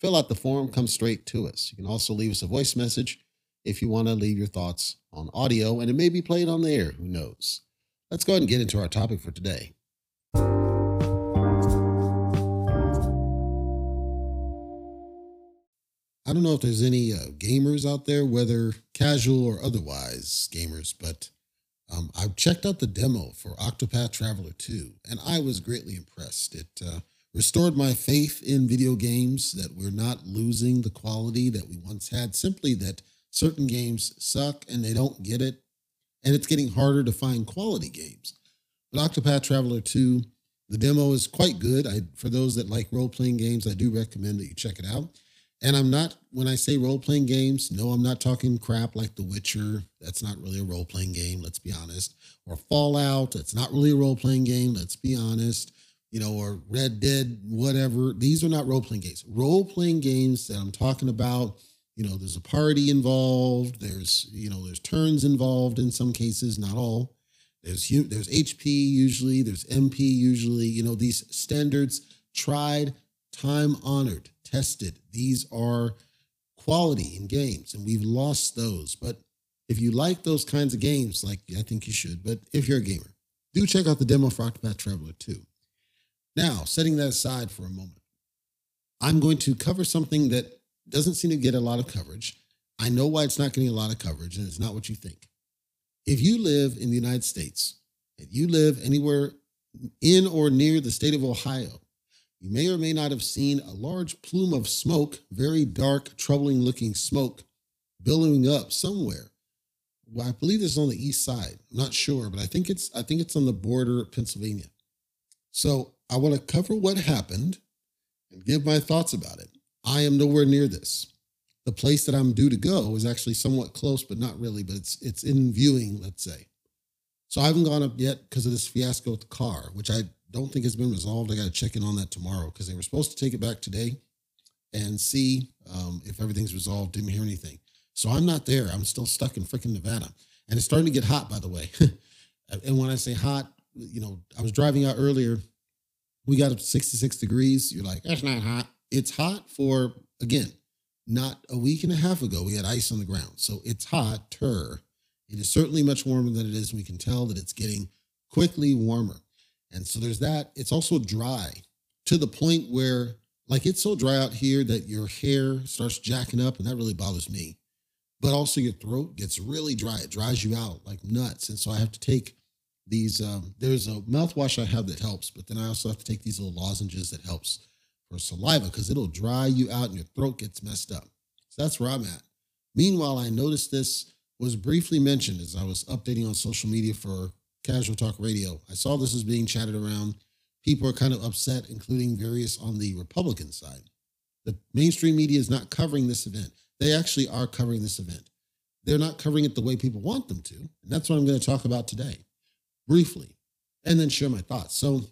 fill out the form, come straight to us. You can also leave us a voice message if you want to leave your thoughts on audio, and it may be played on the air. Who knows? Let's go ahead and get into our topic for today. I don't know if there's any uh, gamers out there, whether casual or otherwise gamers, but um, I checked out the demo for Octopath Traveler 2, and I was greatly impressed. It uh, restored my faith in video games that we're not losing the quality that we once had, simply that certain games suck and they don't get it, and it's getting harder to find quality games. But Octopath Traveler 2, the demo is quite good. I, for those that like role playing games, I do recommend that you check it out. And I'm not, when I say role playing games, no, I'm not talking crap like The Witcher. That's not really a role playing game, let's be honest. Or Fallout, that's not really a role playing game, let's be honest. You know, or Red Dead, whatever. These are not role playing games. Role playing games that I'm talking about, you know, there's a party involved, there's, you know, there's turns involved in some cases, not all. There's there's HP usually, there's MP usually, you know, these standards tried, time honored tested. These are quality in games, and we've lost those. But if you like those kinds of games, like I think you should, but if you're a gamer, do check out the demo for Octopath Traveler 2. Now, setting that aside for a moment, I'm going to cover something that doesn't seem to get a lot of coverage. I know why it's not getting a lot of coverage, and it's not what you think. If you live in the United States, and you live anywhere in or near the state of Ohio, you may or may not have seen a large plume of smoke, very dark, troubling looking smoke, billowing up somewhere. Well, I believe this is on the east side. I'm not sure, but I think it's I think it's on the border of Pennsylvania. So I want to cover what happened and give my thoughts about it. I am nowhere near this. The place that I'm due to go is actually somewhat close, but not really, but it's it's in viewing, let's say. So I haven't gone up yet because of this fiasco with the car, which I don't think it's been resolved. I got to check in on that tomorrow because they were supposed to take it back today and see um, if everything's resolved. Didn't hear anything. So I'm not there. I'm still stuck in freaking Nevada. And it's starting to get hot, by the way. and when I say hot, you know, I was driving out earlier. We got up to 66 degrees. You're like, that's not hot. It's hot for, again, not a week and a half ago. We had ice on the ground. So it's hotter. It is certainly much warmer than it is. We can tell that it's getting quickly warmer. And so there's that. It's also dry to the point where, like, it's so dry out here that your hair starts jacking up, and that really bothers me. But also, your throat gets really dry. It dries you out like nuts. And so I have to take these. Um, there's a mouthwash I have that helps, but then I also have to take these little lozenges that helps for saliva because it'll dry you out and your throat gets messed up. So that's where I'm at. Meanwhile, I noticed this was briefly mentioned as I was updating on social media for Casual Talk Radio. I saw this was being chatted around. People are kind of upset, including various on the Republican side. The mainstream media is not covering this event. They actually are covering this event. They're not covering it the way people want them to. And that's what I'm going to talk about today, briefly, and then share my thoughts. So,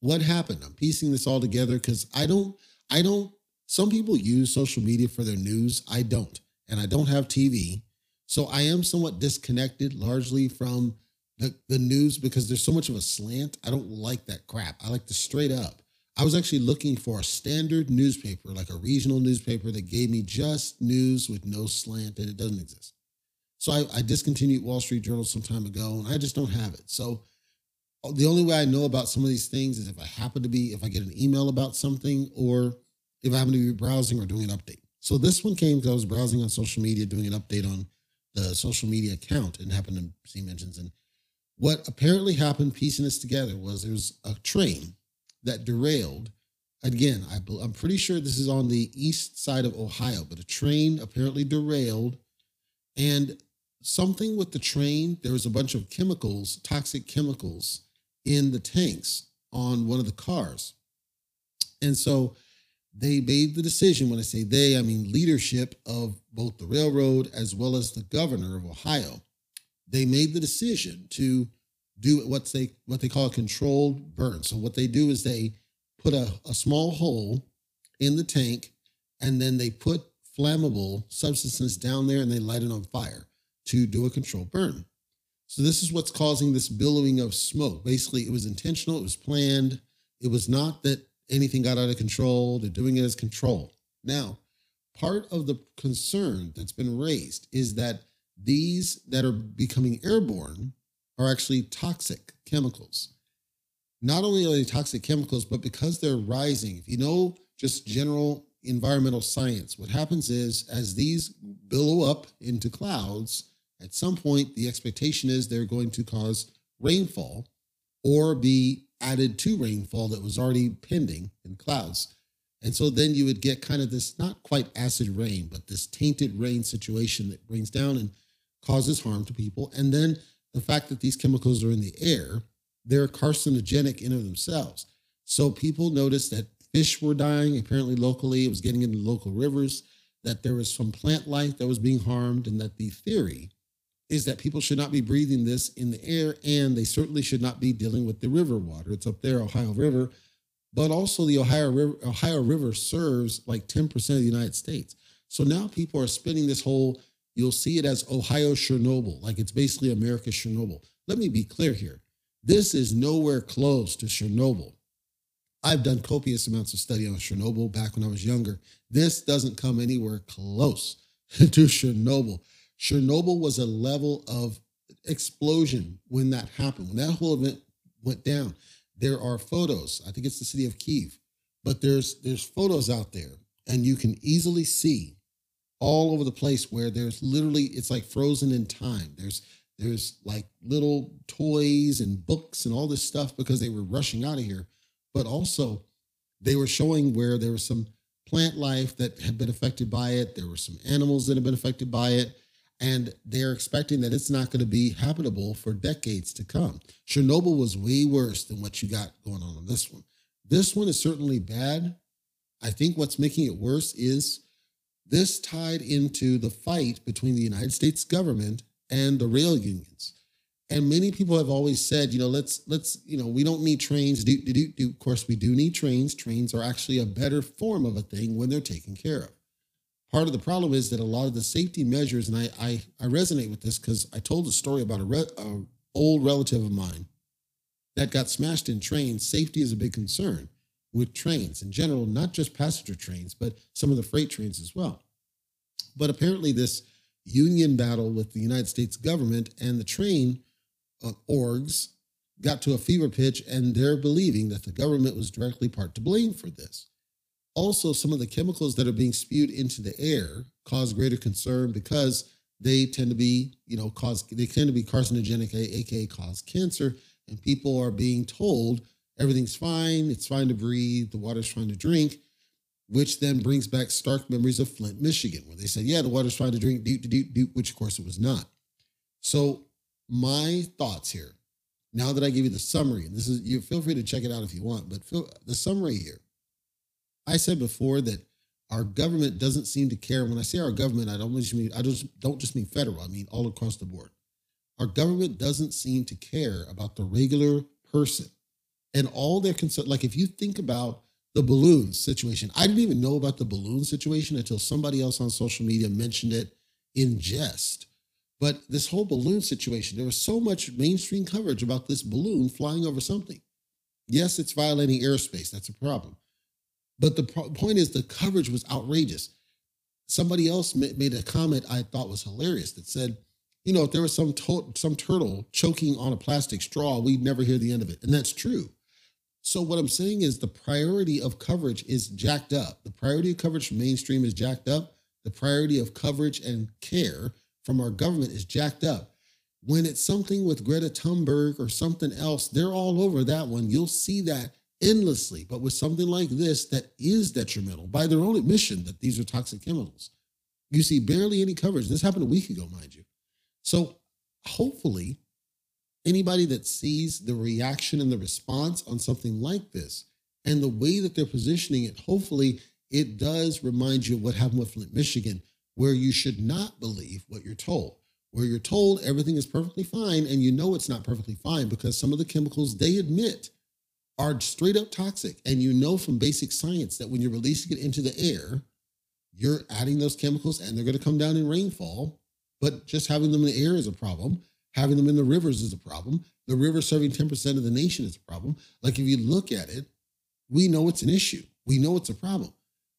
what happened? I'm piecing this all together because I don't, I don't, some people use social media for their news. I don't. And I don't have TV. So I am somewhat disconnected largely from the, the news because there's so much of a slant. I don't like that crap. I like the straight up. I was actually looking for a standard newspaper, like a regional newspaper that gave me just news with no slant, and it doesn't exist. So I, I discontinued Wall Street Journal some time ago, and I just don't have it. So uh, the only way I know about some of these things is if I happen to be, if I get an email about something, or if I happen to be browsing or doing an update. So this one came because I was browsing on social media, doing an update on the social media account, and happened to see mentions and what apparently happened, piecing this together, was there was a train that derailed. Again, I, I'm pretty sure this is on the east side of Ohio, but a train apparently derailed. And something with the train, there was a bunch of chemicals, toxic chemicals in the tanks on one of the cars. And so they made the decision. When I say they, I mean leadership of both the railroad as well as the governor of Ohio. They made the decision to do what they what they call a controlled burn. So what they do is they put a, a small hole in the tank and then they put flammable substances down there and they light it on fire to do a controlled burn. So this is what's causing this billowing of smoke. Basically, it was intentional, it was planned. It was not that anything got out of control. They're doing it as control. Now, part of the concern that's been raised is that these that are becoming airborne are actually toxic chemicals. Not only are they toxic chemicals, but because they're rising, if you know just general environmental science, what happens is as these billow up into clouds, at some point the expectation is they're going to cause rainfall or be added to rainfall that was already pending in clouds. And so then you would get kind of this not quite acid rain, but this tainted rain situation that brings down and causes harm to people. And then the fact that these chemicals are in the air, they're carcinogenic in of themselves. So people noticed that fish were dying, apparently locally, it was getting into local rivers, that there was some plant life that was being harmed, and that the theory is that people should not be breathing this in the air, and they certainly should not be dealing with the river water. It's up there, Ohio River, but also the Ohio River, Ohio River serves like 10% of the United States. So now people are spinning this whole you'll see it as Ohio Chernobyl, like it's basically America's Chernobyl. Let me be clear here. This is nowhere close to Chernobyl. I've done copious amounts of study on Chernobyl back when I was younger. This doesn't come anywhere close to Chernobyl. Chernobyl was a level of explosion when that happened, when that whole event went down. There are photos. I think it's the city of Kiev, but there's there's photos out there, and you can easily see all over the place where there's literally it's like frozen in time. There's there's like little toys and books and all this stuff because they were rushing out of here. But also they were showing where there was some plant life that had been affected by it. There were some animals that had been affected by it. And they're expecting that it's not going to be habitable for decades to come. Chernobyl was way worse than what you got going on on this one. This one is certainly bad. I think what's making it worse is this tied into the fight between the United States government and the rail unions. And many people have always said, you know, let's let's, you know, we don't need trains. Do, do, do. Of course, we do need trains. Trains are actually a better form of a thing when they're taken care of. Part of the problem is that a lot of the safety measures, and I I, I resonate with this because I told a story about a, re, a old relative of mine that got smashed in trains. Safety is a big concern with trains in general, not just passenger trains, but some of the freight trains as well. But apparently, this union battle with the United States government and the train uh, orgs got to a fever pitch, and they're believing that the government was directly part to blame for this. Also, some of the chemicals that are being spewed into the air cause greater concern because they tend to be, you know, cause they tend to be carcinogenic, aka cause cancer, and people are being told Everything's fine. It's fine to breathe. The water's fine to drink, which then brings back stark memories of Flint, Michigan, where they said, yeah, the water's fine to drink, deep, deep, deep, which of course it was not. So, my thoughts here, now that I give you the summary, and this is, you feel free to check it out if you want, but feel, the summary here. I said before that our government doesn't seem to care. When I say our government, I don't just mean I just don't just mean federal. I mean all across the board. Our government doesn't seem to care about the regular person and all their concern. Like if you think about the balloon situation, I didn't even know about the balloon situation until somebody else on social media mentioned it in jest. But this whole balloon situation, there was so much mainstream coverage about this balloon flying over something. Yes, it's violating airspace. That's a problem. But the pro- point is, the coverage was outrageous. Somebody else made a comment I thought was hilarious that said, you know, if there was some to- some turtle choking on a plastic straw, we'd never hear the end of it, and that's true. So what I'm saying is the priority of coverage is jacked up. The priority of coverage from mainstream is jacked up. The priority of coverage and care from our government is jacked up. When it's something with Greta Thunberg or something else, they're all over that one. You'll see that endlessly. But with something like this that is detrimental by their own admission that these are toxic chemicals, you see barely any coverage. This happened a week ago, mind you. So hopefully anybody that sees the reaction and the response on something like this and the way that they're positioning it, hopefully it does remind you of what happened with Flint, Michigan, where you should not believe what you're told. Where you're told everything is perfectly fine, and you know it's not perfectly fine because some of the chemicals they admit are straight up toxic. And you know from basic science that when you're releasing it into the air, you're adding those chemicals and they're going to come down in rainfall. But just having them in the air is a problem. Having them in the rivers is a problem. The river serving 10% of the nation is a problem. Like if you look at it, we know it's an issue. We know it's a problem,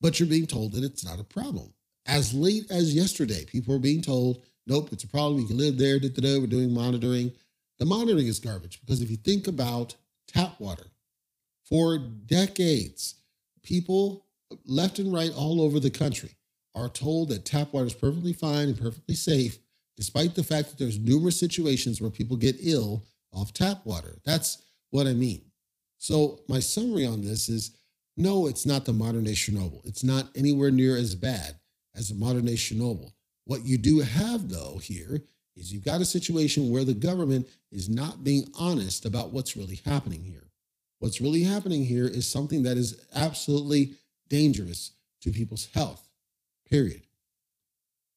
but you're being told that it's not a problem. As late as yesterday, people were being told, nope, it's a problem. You can live there. Da, da, da. We're doing monitoring. The monitoring is garbage because if you think about tap water, for decades, people left and right all over the country are told that tap water is perfectly fine and perfectly safe, despite the fact that there's numerous situations where people get ill off tap water. That's what I mean. So my summary on this is no, it's not the modern day Chernobyl. It's not anywhere near as bad as the modern day Chernobyl. What you do have though here is you've got a situation where the government is not being honest about what's really happening here. What's really happening here is something that is absolutely dangerous to people's health, period.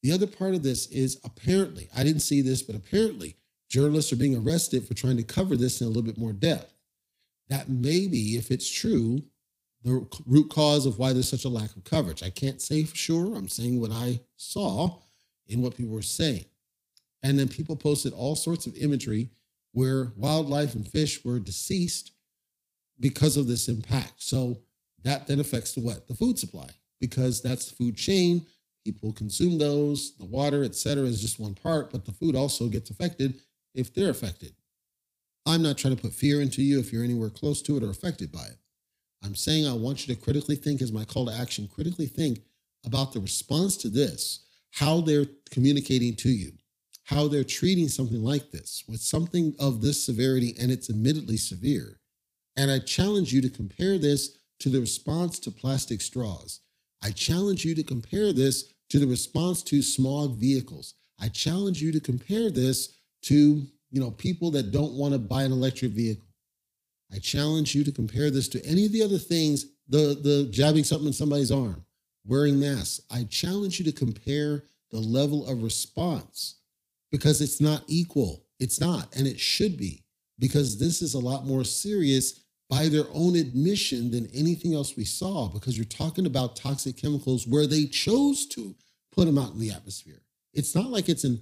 The other part of this is apparently, I didn't see this, but apparently journalists are being arrested for trying to cover this in a little bit more depth. That may be, if it's true, the root cause of why there's such a lack of coverage. I can't say for sure. I'm saying what I saw in what people were saying. And then people posted all sorts of imagery where wildlife and fish were deceased because of this impact. So that then affects the what? The food supply, because that's the food chain. People consume those, the water, et cetera, is just one part, but the food also gets affected if they're affected. I'm not trying to put fear into you if you're anywhere close to it or affected by it. I'm saying I want you to critically think as my call to action, critically think about the response to this, how they're communicating to you, how they're treating something like this with something of this severity, and it's admittedly severe. And I challenge you to compare this to the response to plastic straws. I challenge you to compare this to the response to smog vehicles. I challenge you to compare this to, you know, people that don't want to buy an electric vehicle. I challenge you to compare this to any of the other things, the, the jabbing something in somebody's arm, wearing masks. I challenge you to compare the level of response because it's not equal. It's not, and it should be, because this is a lot more serious by their own admission than anything else we saw because you're talking about toxic chemicals where they chose to put them out in the atmosphere. It's not like it's an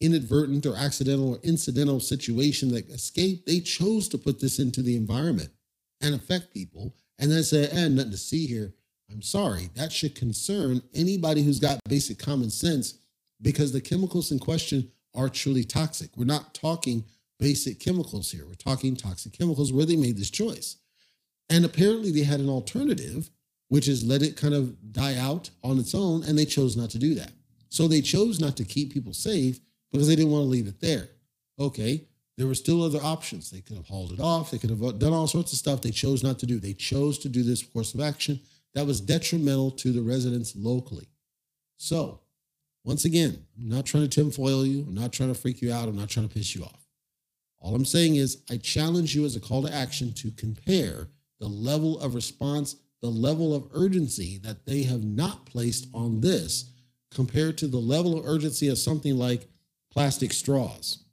inadvertent or accidental or incidental situation that escaped. They chose to put this into the environment and affect people and then say, eh, nothing to see here. I'm sorry. That should concern anybody who's got basic common sense because the chemicals in question are truly toxic. We're not talking basic chemicals here. We're talking toxic chemicals where they made this choice. And apparently they had an alternative, which is let it kind of die out on its own, and they chose not to do that. So they chose not to keep people safe because they didn't want to leave it there. Okay, there were still other options. They could have hauled it off, they could have done all sorts of stuff. They chose not to do. They chose to do this course of action that was detrimental to the residents locally. So, once again, I'm not trying to tinfoil you. I'm not trying to freak you out. I'm not trying to piss you off. All I'm saying is, I challenge you as a call to action to compare the level of response, the level of urgency that they have not placed on this compared to the level of urgency of something like plastic straws,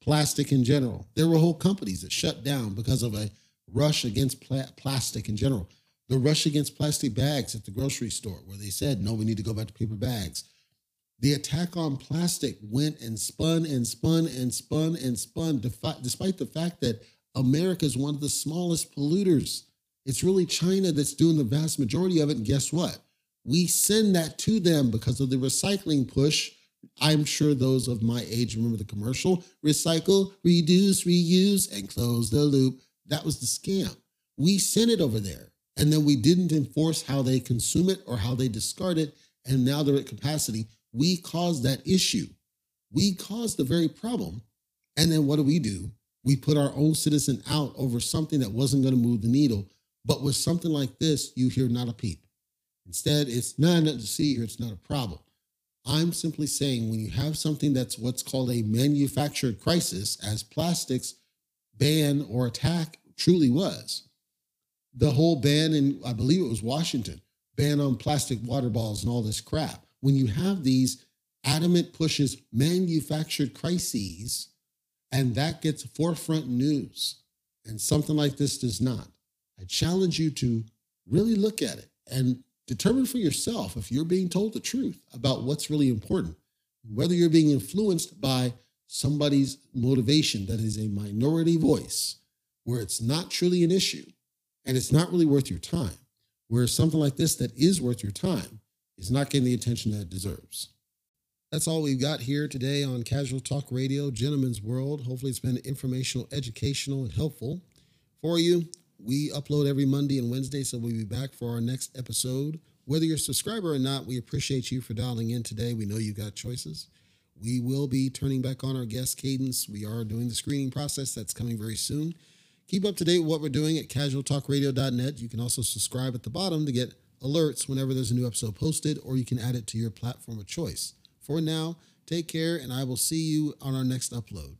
plastic in general. There were whole companies that shut down because of a rush against pla- plastic in general. The rush against plastic bags at the grocery store, where they said, no, we need to go back to paper bags the attack on plastic went and spun and spun and spun and spun, despite the fact that America is one of the smallest polluters. It's really China that's doing the vast majority of it. And guess what? We send that to them because of the recycling push. I'm sure those of my age remember the commercial recycle, reduce, reuse, and close the loop. That was the scam. We sent it over there, and then we didn't enforce how they consume it or how they discard it. And now they're at capacity we caused that issue. We caused the very problem. And then what do we do? We put our own citizen out over something that wasn't going to move the needle. But with something like this, you hear not a peep. Instead, it's not nothing to see here, it's not a problem. I'm simply saying when you have something that's what's called a manufactured crisis, as plastics ban or attack truly was, the whole ban in, I believe it was Washington, ban on plastic water balls and all this crap. When you have these adamant pushes, manufactured crises, and that gets forefront news, and something like this does not, I challenge you to really look at it and determine for yourself if you're being told the truth about what's really important, whether you're being influenced by somebody's motivation that is a minority voice where it's not truly an issue and it's not really worth your time, where something like this that is worth your time is not getting the attention that it deserves. That's all we've got here today on Casual Talk Radio, Gentlemen's World. Hopefully, it's been informational, educational, and helpful for you. We upload every Monday and Wednesday, so we'll be back for our next episode. Whether you're a subscriber or not, we appreciate you for dialing in today. We know you've got choices. We will be turning back on our guest cadence. We are doing the screening process that's coming very soon. Keep up to date with what we're doing at casualtalkradio.net. You can also subscribe at the bottom to get alerts whenever there's a new episode posted, or you can add it to your platform of choice. For now, take care, and I will see you on our next upload.